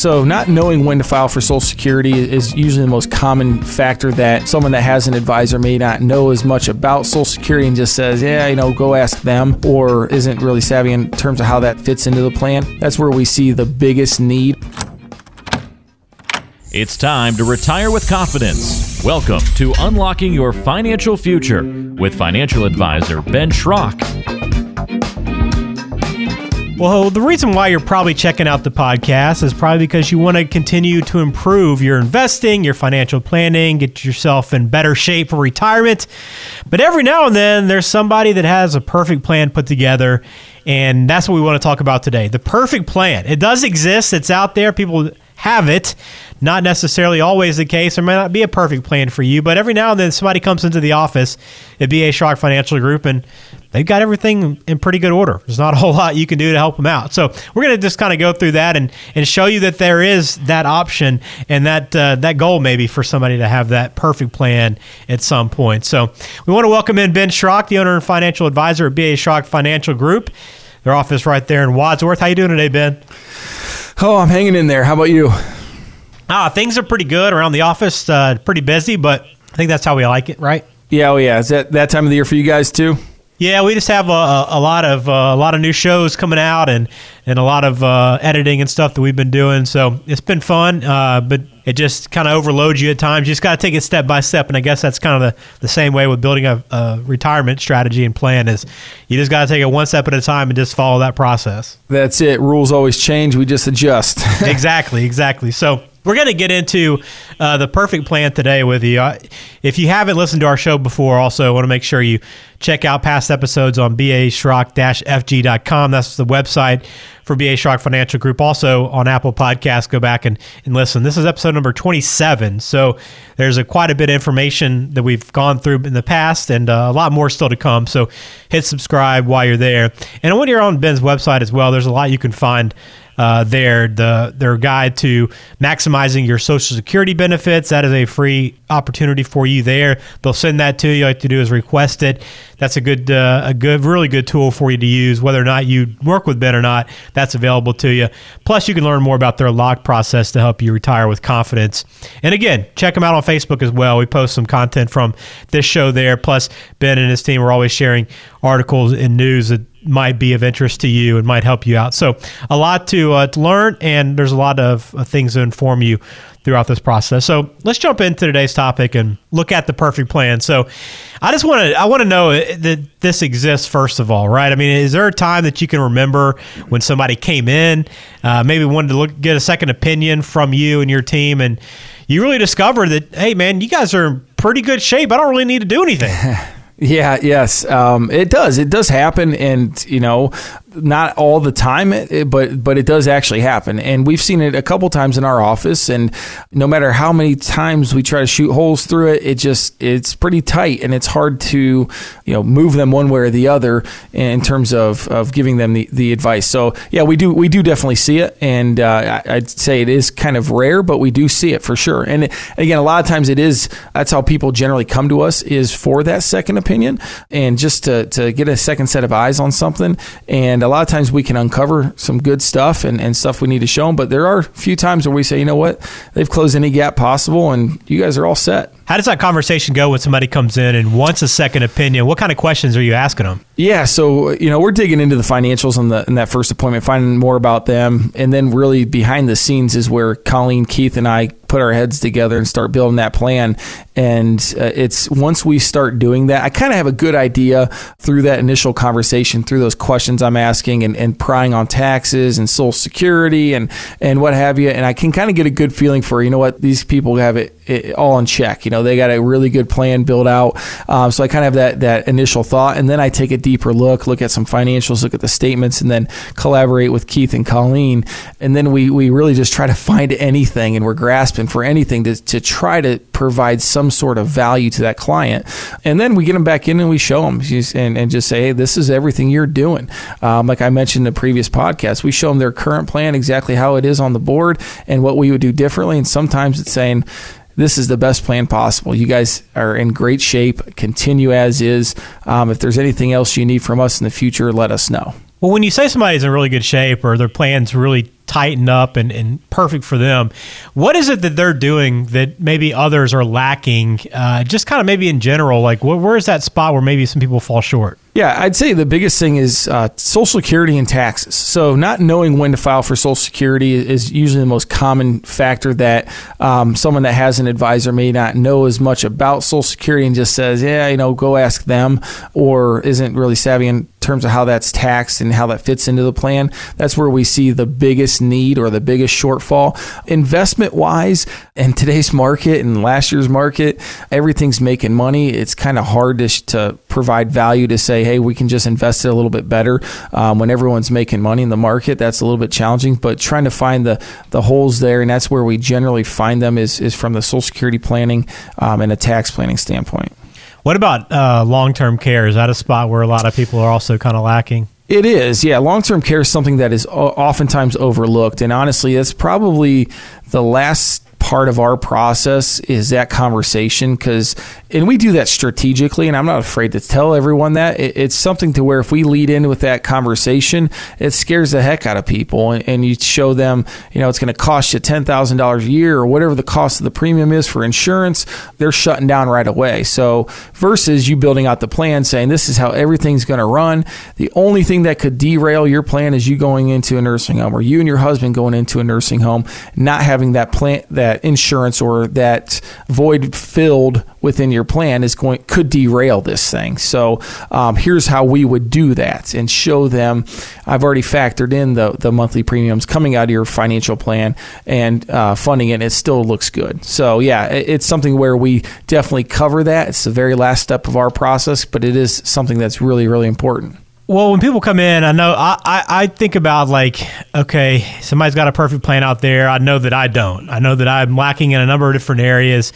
So, not knowing when to file for Social Security is usually the most common factor that someone that has an advisor may not know as much about Social Security and just says, yeah, you know, go ask them, or isn't really savvy in terms of how that fits into the plan. That's where we see the biggest need. It's time to retire with confidence. Welcome to Unlocking Your Financial Future with financial advisor Ben Schrock. Well, the reason why you're probably checking out the podcast is probably because you want to continue to improve your investing, your financial planning, get yourself in better shape for retirement. But every now and then, there's somebody that has a perfect plan put together. And that's what we want to talk about today. The perfect plan. It does exist, it's out there. People have it. Not necessarily always the case. There may not be a perfect plan for you, but every now and then somebody comes into the office at BA Schrock Financial Group and they've got everything in pretty good order. There's not a whole lot you can do to help them out. So we're going to just kind of go through that and, and show you that there is that option and that uh, that goal maybe for somebody to have that perfect plan at some point. So we want to welcome in Ben Schrock, the owner and financial advisor at BA Schrock Financial Group. Their office right there in Wadsworth. How you doing today, Ben? Oh, I'm hanging in there. How about you? Ah, things are pretty good around the office. Uh, pretty busy, but I think that's how we like it, right? Yeah, oh yeah. Is that that time of the year for you guys too? Yeah, we just have a, a lot of uh, a lot of new shows coming out and and a lot of uh, editing and stuff that we've been doing. So it's been fun, uh, but it just kind of overloads you at times. You just got to take it step by step, and I guess that's kind of the, the same way with building a, a retirement strategy and plan is you just got to take it one step at a time and just follow that process. That's it. Rules always change. We just adjust. exactly, exactly. So we're going to get into uh, the perfect plan today with you. Uh, if you haven't listened to our show before, also want to make sure you check out past episodes on baschrock-fg.com. That's the website for BA Schrock Financial Group. Also on Apple Podcasts, go back and, and listen. This is episode number 27. So there's a, quite a bit of information that we've gone through in the past and uh, a lot more still to come. So hit subscribe while you're there. And when you're on Ben's website as well, there's a lot you can find uh, there. The their guide to maximizing your Social Security benefits. That is a free opportunity for you there. They'll send that to you. All you have to do is request it. That's a good, uh, a good, really good tool for you to use. Whether or not you work with Ben or not, that's available to you. Plus, you can learn more about their lock process to help you retire with confidence. And again, check them out on Facebook as well. We post some content from this show there. Plus, Ben and his team are always sharing articles and news that might be of interest to you and might help you out. So, a lot to, uh, to learn, and there's a lot of uh, things to inform you throughout this process. So, let's jump into today's topic and look at the perfect plan. So, I just want to I want to know that this exists first of all, right? I mean, is there a time that you can remember when somebody came in, uh, maybe wanted to look get a second opinion from you and your team, and you really discovered that, hey, man, you guys are in pretty good shape. I don't really need to do anything. Yeah, yes, um, it does. It does happen, and you know, not all the time, but but it does actually happen, and we've seen it a couple times in our office. And no matter how many times we try to shoot holes through it, it just it's pretty tight, and it's hard to you know move them one way or the other in terms of, of giving them the, the advice. So yeah, we do we do definitely see it, and uh, I'd say it is kind of rare, but we do see it for sure. And again, a lot of times it is that's how people generally come to us is for that second opinion, and just to to get a second set of eyes on something and and a lot of times we can uncover some good stuff and, and stuff we need to show them. But there are a few times where we say, you know what, they've closed any gap possible, and you guys are all set. How does that conversation go when somebody comes in and wants a second opinion? What kind of questions are you asking them? Yeah, so you know we're digging into the financials in, the, in that first appointment, finding more about them, and then really behind the scenes is where Colleen, Keith, and I put our heads together and start building that plan. And uh, it's once we start doing that, I kind of have a good idea through that initial conversation, through those questions I'm asking and, and prying on taxes and social security and, and what have you. And I can kind of get a good feeling for, you know what, these people have it, it all in check. You know, they got a really good plan built out. Um, so I kind of have that, that initial thought. And then I take a deeper look, look at some financials, look at the statements, and then collaborate with Keith and Colleen. And then we, we really just try to find anything and we're grasping for anything to, to try to provide some sort of value to that client. And then we get them back in and we show them and, and just say, hey, this is everything you're doing. Um, like I mentioned in the previous podcast, we show them their current plan, exactly how it is on the board and what we would do differently. And sometimes it's saying, this is the best plan possible. You guys are in great shape. Continue as is. Um, if there's anything else you need from us in the future, let us know. Well, when you say somebody's in really good shape or their plan's really tightened up and, and perfect for them. What is it that they're doing that maybe others are lacking? Uh, just kind of maybe in general, like wh- where is that spot where maybe some people fall short? Yeah, I'd say the biggest thing is uh, Social Security and taxes. So, not knowing when to file for Social Security is usually the most common factor that um, someone that has an advisor may not know as much about Social Security and just says, yeah, you know, go ask them, or isn't really savvy in terms of how that's taxed and how that fits into the plan. That's where we see the biggest need or the biggest shortfall. Investment wise, in today's market and last year's market, everything's making money. It's kind of hard to, to provide value to say, hey, we can just invest it a little bit better um, when everyone's making money in the market. That's a little bit challenging, but trying to find the, the holes there, and that's where we generally find them is, is from the Social Security planning um, and a tax planning standpoint. What about uh, long term care? Is that a spot where a lot of people are also kind of lacking? It is, yeah. Long term care is something that is oftentimes overlooked. And honestly, it's probably the last part of our process is that conversation because and we do that strategically and i'm not afraid to tell everyone that. It, it's something to where if we lead in with that conversation it scares the heck out of people and, and you show them you know it's going to cost you $10000 a year or whatever the cost of the premium is for insurance they're shutting down right away. So versus you building out the plan saying this is how everything's going to run the only thing that could derail your plan is you going into a nursing home or you and your husband going into a nursing home not having that plan that insurance or that void filled within your plan is going could derail this thing. So um, here's how we would do that and show them. I've already factored in the the monthly premiums coming out of your financial plan and uh, funding it. And it still looks good. So yeah, it, it's something where we definitely cover that. It's the very last step of our process, but it is something that's really really important. Well, when people come in, I know I, I, I, think about like, okay, somebody's got a perfect plan out there. I know that I don't. I know that I'm lacking in a number of different areas.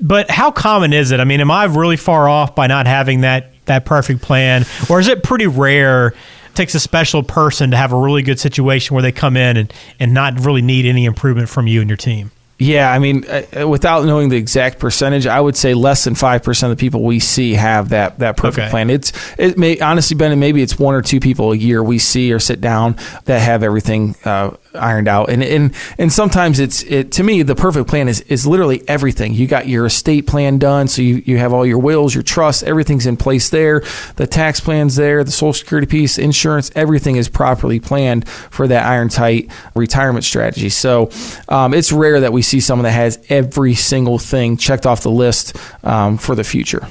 But how common is it? I mean, am I really far off by not having that that perfect plan, or is it pretty rare? It takes a special person to have a really good situation where they come in and, and not really need any improvement from you and your team. Yeah, I mean, uh, without knowing the exact percentage, I would say less than five percent of the people we see have that that perfect okay. plan. It's it may honestly, Ben, maybe it's one or two people a year we see or sit down that have everything uh, ironed out. And and and sometimes it's it to me the perfect plan is is literally everything. You got your estate plan done, so you, you have all your wills, your trusts, everything's in place there. The tax plan's there, the social security piece, insurance, everything is properly planned for that iron tight retirement strategy. So um, it's rare that we see someone that has every single thing checked off the list um, for the future.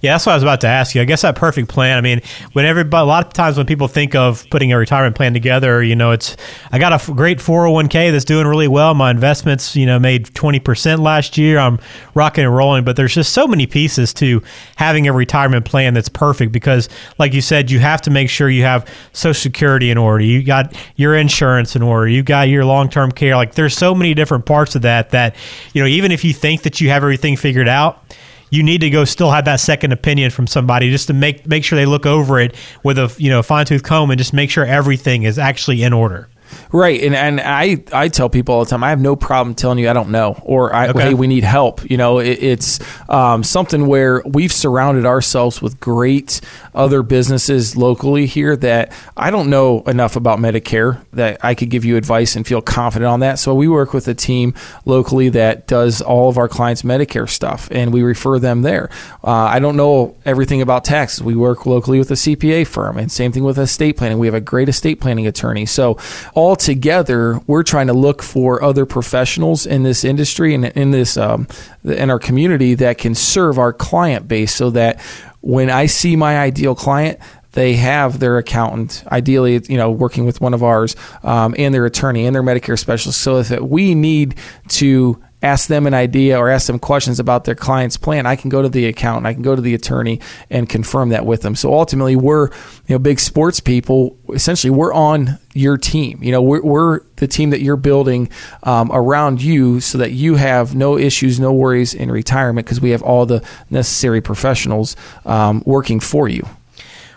Yeah, that's what I was about to ask you. I guess that perfect plan. I mean, when everybody, a lot of times when people think of putting a retirement plan together, you know, it's I got a great 401k that's doing really well. My investments, you know, made 20% last year. I'm rocking and rolling, but there's just so many pieces to having a retirement plan that's perfect because, like you said, you have to make sure you have Social Security in order. You got your insurance in order. You got your long term care. Like there's so many different parts of that that, you know, even if you think that you have everything figured out you need to go still have that second opinion from somebody just to make make sure they look over it with a you know fine tooth comb and just make sure everything is actually in order. Right, and and I I tell people all the time I have no problem telling you I don't know or I, okay. hey we need help. You know, it, it's um, something where we've surrounded ourselves with great other businesses locally here that I don't know enough about Medicare that I could give you advice and feel confident on that. So we work with a team locally that does all of our clients Medicare stuff, and we refer them there. Uh, I don't know everything about taxes. We work locally with a CPA firm, and same thing with estate planning. We have a great estate planning attorney. So all together, we're trying to look for other professionals in this industry and in this um, in our community that can serve our client base, so that when I see my ideal client, they have their accountant, ideally, you know, working with one of ours, um, and their attorney and their Medicare specialist. So if we need to ask them an idea or ask them questions about their client's plan, I can go to the accountant, I can go to the attorney and confirm that with them. So ultimately, we're you know big sports people. Essentially, we're on your team. You know, we're, we're the team that you're building um, around you, so that you have no issues, no worries in retirement because we have all the necessary professionals um, working for you.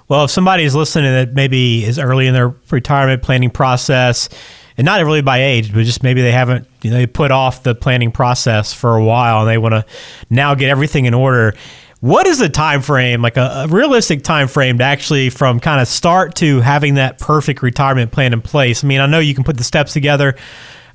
Well, if somebody is listening that maybe is early in their retirement planning process and not really by age, but just maybe they haven't, you know, they put off the planning process for a while and they want to now get everything in order. What is the time frame, like a, a realistic time frame to actually from kind of start to having that perfect retirement plan in place? I mean, I know you can put the steps together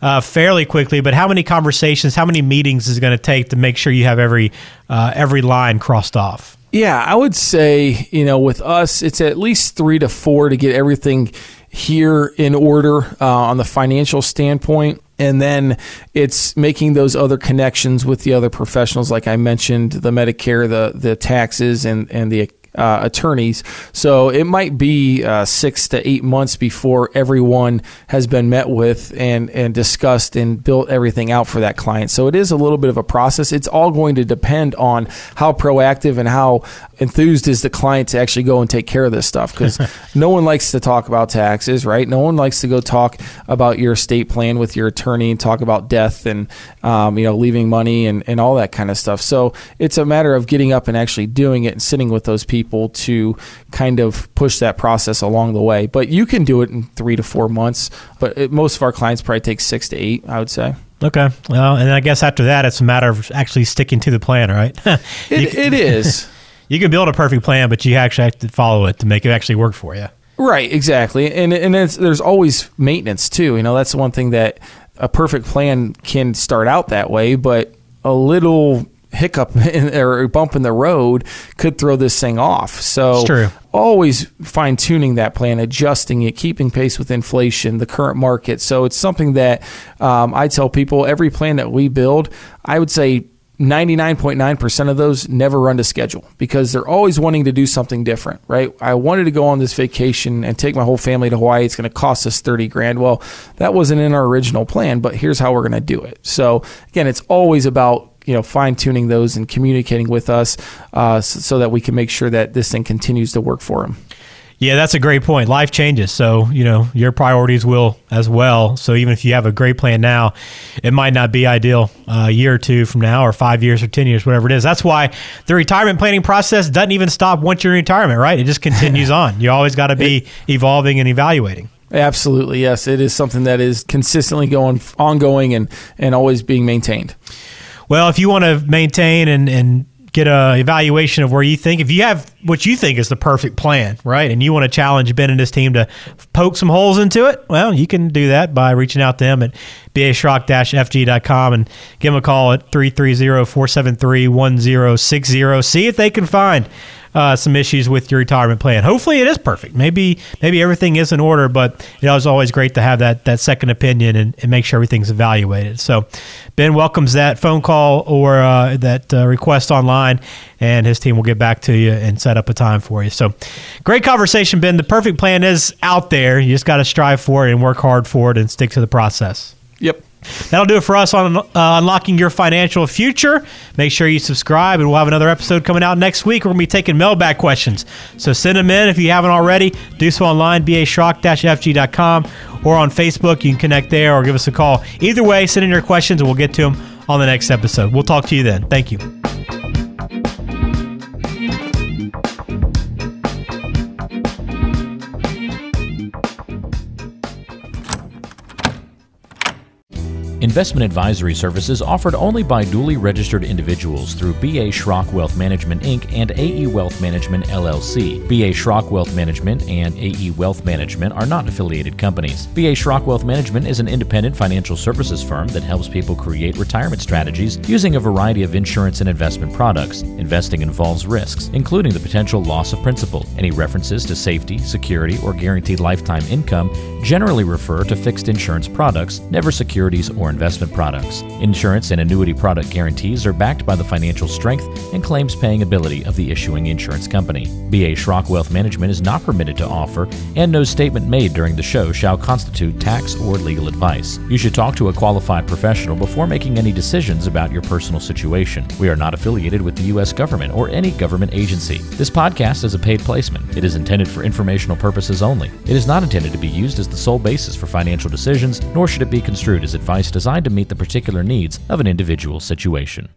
uh, fairly quickly, but how many conversations, how many meetings is it going to take to make sure you have every uh, every line crossed off? Yeah, I would say, you know, with us, it's at least three to four to get everything here in order uh, on the financial standpoint. And then it's making those other connections with the other professionals, like I mentioned, the Medicare, the the taxes, and and the uh, attorneys. So it might be uh, six to eight months before everyone has been met with and, and discussed and built everything out for that client. So it is a little bit of a process. It's all going to depend on how proactive and how enthused is the client to actually go and take care of this stuff because no one likes to talk about taxes, right? No one likes to go talk about your estate plan with your attorney and talk about death and um, you know leaving money and, and all that kind of stuff. So it's a matter of getting up and actually doing it and sitting with those people to kind of push that process along the way. But you can do it in three to four months. But it, most of our clients probably take six to eight, I would say. Okay. Well, and I guess after that, it's a matter of actually sticking to the plan, right? it, it is. you can build a perfect plan, but you actually have to follow it to make it actually work for you. Right, exactly, and and there's always maintenance too. You know, that's the one thing that a perfect plan can start out that way, but a little hiccup in, or bump in the road could throw this thing off. So always fine tuning that plan, adjusting it, keeping pace with inflation, the current market. So it's something that um, I tell people every plan that we build, I would say 99.9% of those never run to schedule because they're always wanting to do something different, right? I wanted to go on this vacation and take my whole family to Hawaii. It's going to cost us 30 grand. Well, that wasn't in our original plan, but here's how we're going to do it. So, again, it's always about you know fine tuning those and communicating with us uh, so, so, that we can make sure that this thing continues to work for them. Yeah, that's a great point. Life changes, so you know your priorities will as well. So even if you have a great plan now, it might not be ideal uh, a year or two from now, or five years, or ten years, whatever it is. That's why the retirement planning process doesn't even stop once you're in retirement, right? It just continues on. You always got to be evolving and evaluating. Absolutely, yes. It is something that is consistently going, ongoing, and and always being maintained. Well, if you want to maintain and and get a evaluation of where you think if you have what you think is the perfect plan, right? And you want to challenge Ben and his team to poke some holes into it, well, you can do that by reaching out to them at baschrock-fg.com and give them a call at 330-473-1060. See if they can find uh, some issues with your retirement plan. Hopefully, it is perfect. Maybe maybe everything is in order, but it was always great to have that that second opinion and, and make sure everything's evaluated. So, Ben welcomes that phone call or uh, that uh, request online, and his team will get back to you and set up a time for you. So, great conversation, Ben. The perfect plan is out there. You just got to strive for it and work hard for it and stick to the process. Yep. That'll do it for us on uh, unlocking your financial future. Make sure you subscribe, and we'll have another episode coming out next week. We're going to be taking mailbag questions. So send them in if you haven't already. Do so online, baschrock-fg.com, or on Facebook. You can connect there or give us a call. Either way, send in your questions, and we'll get to them on the next episode. We'll talk to you then. Thank you. Investment advisory services offered only by duly registered individuals through B.A. Schrock Wealth Management Inc. and A.E. Wealth Management LLC. B.A. Schrock Wealth Management and A.E. Wealth Management are not affiliated companies. B.A. Schrock Wealth Management is an independent financial services firm that helps people create retirement strategies using a variety of insurance and investment products. Investing involves risks, including the potential loss of principal. Any references to safety, security, or guaranteed lifetime income generally refer to fixed insurance products, never securities or investment products. Insurance and annuity product guarantees are backed by the financial strength and claims paying ability of the issuing insurance company. BA Schrock Wealth Management is not permitted to offer, and no statement made during the show shall constitute tax or legal advice. You should talk to a qualified professional before making any decisions about your personal situation. We are not affiliated with the U.S. government or any government agency. This podcast is a paid placement. It is intended for informational purposes only. It is not intended to be used as the sole basis for financial decisions, nor should it be construed as advice designed to meet the particular needs of an individual situation.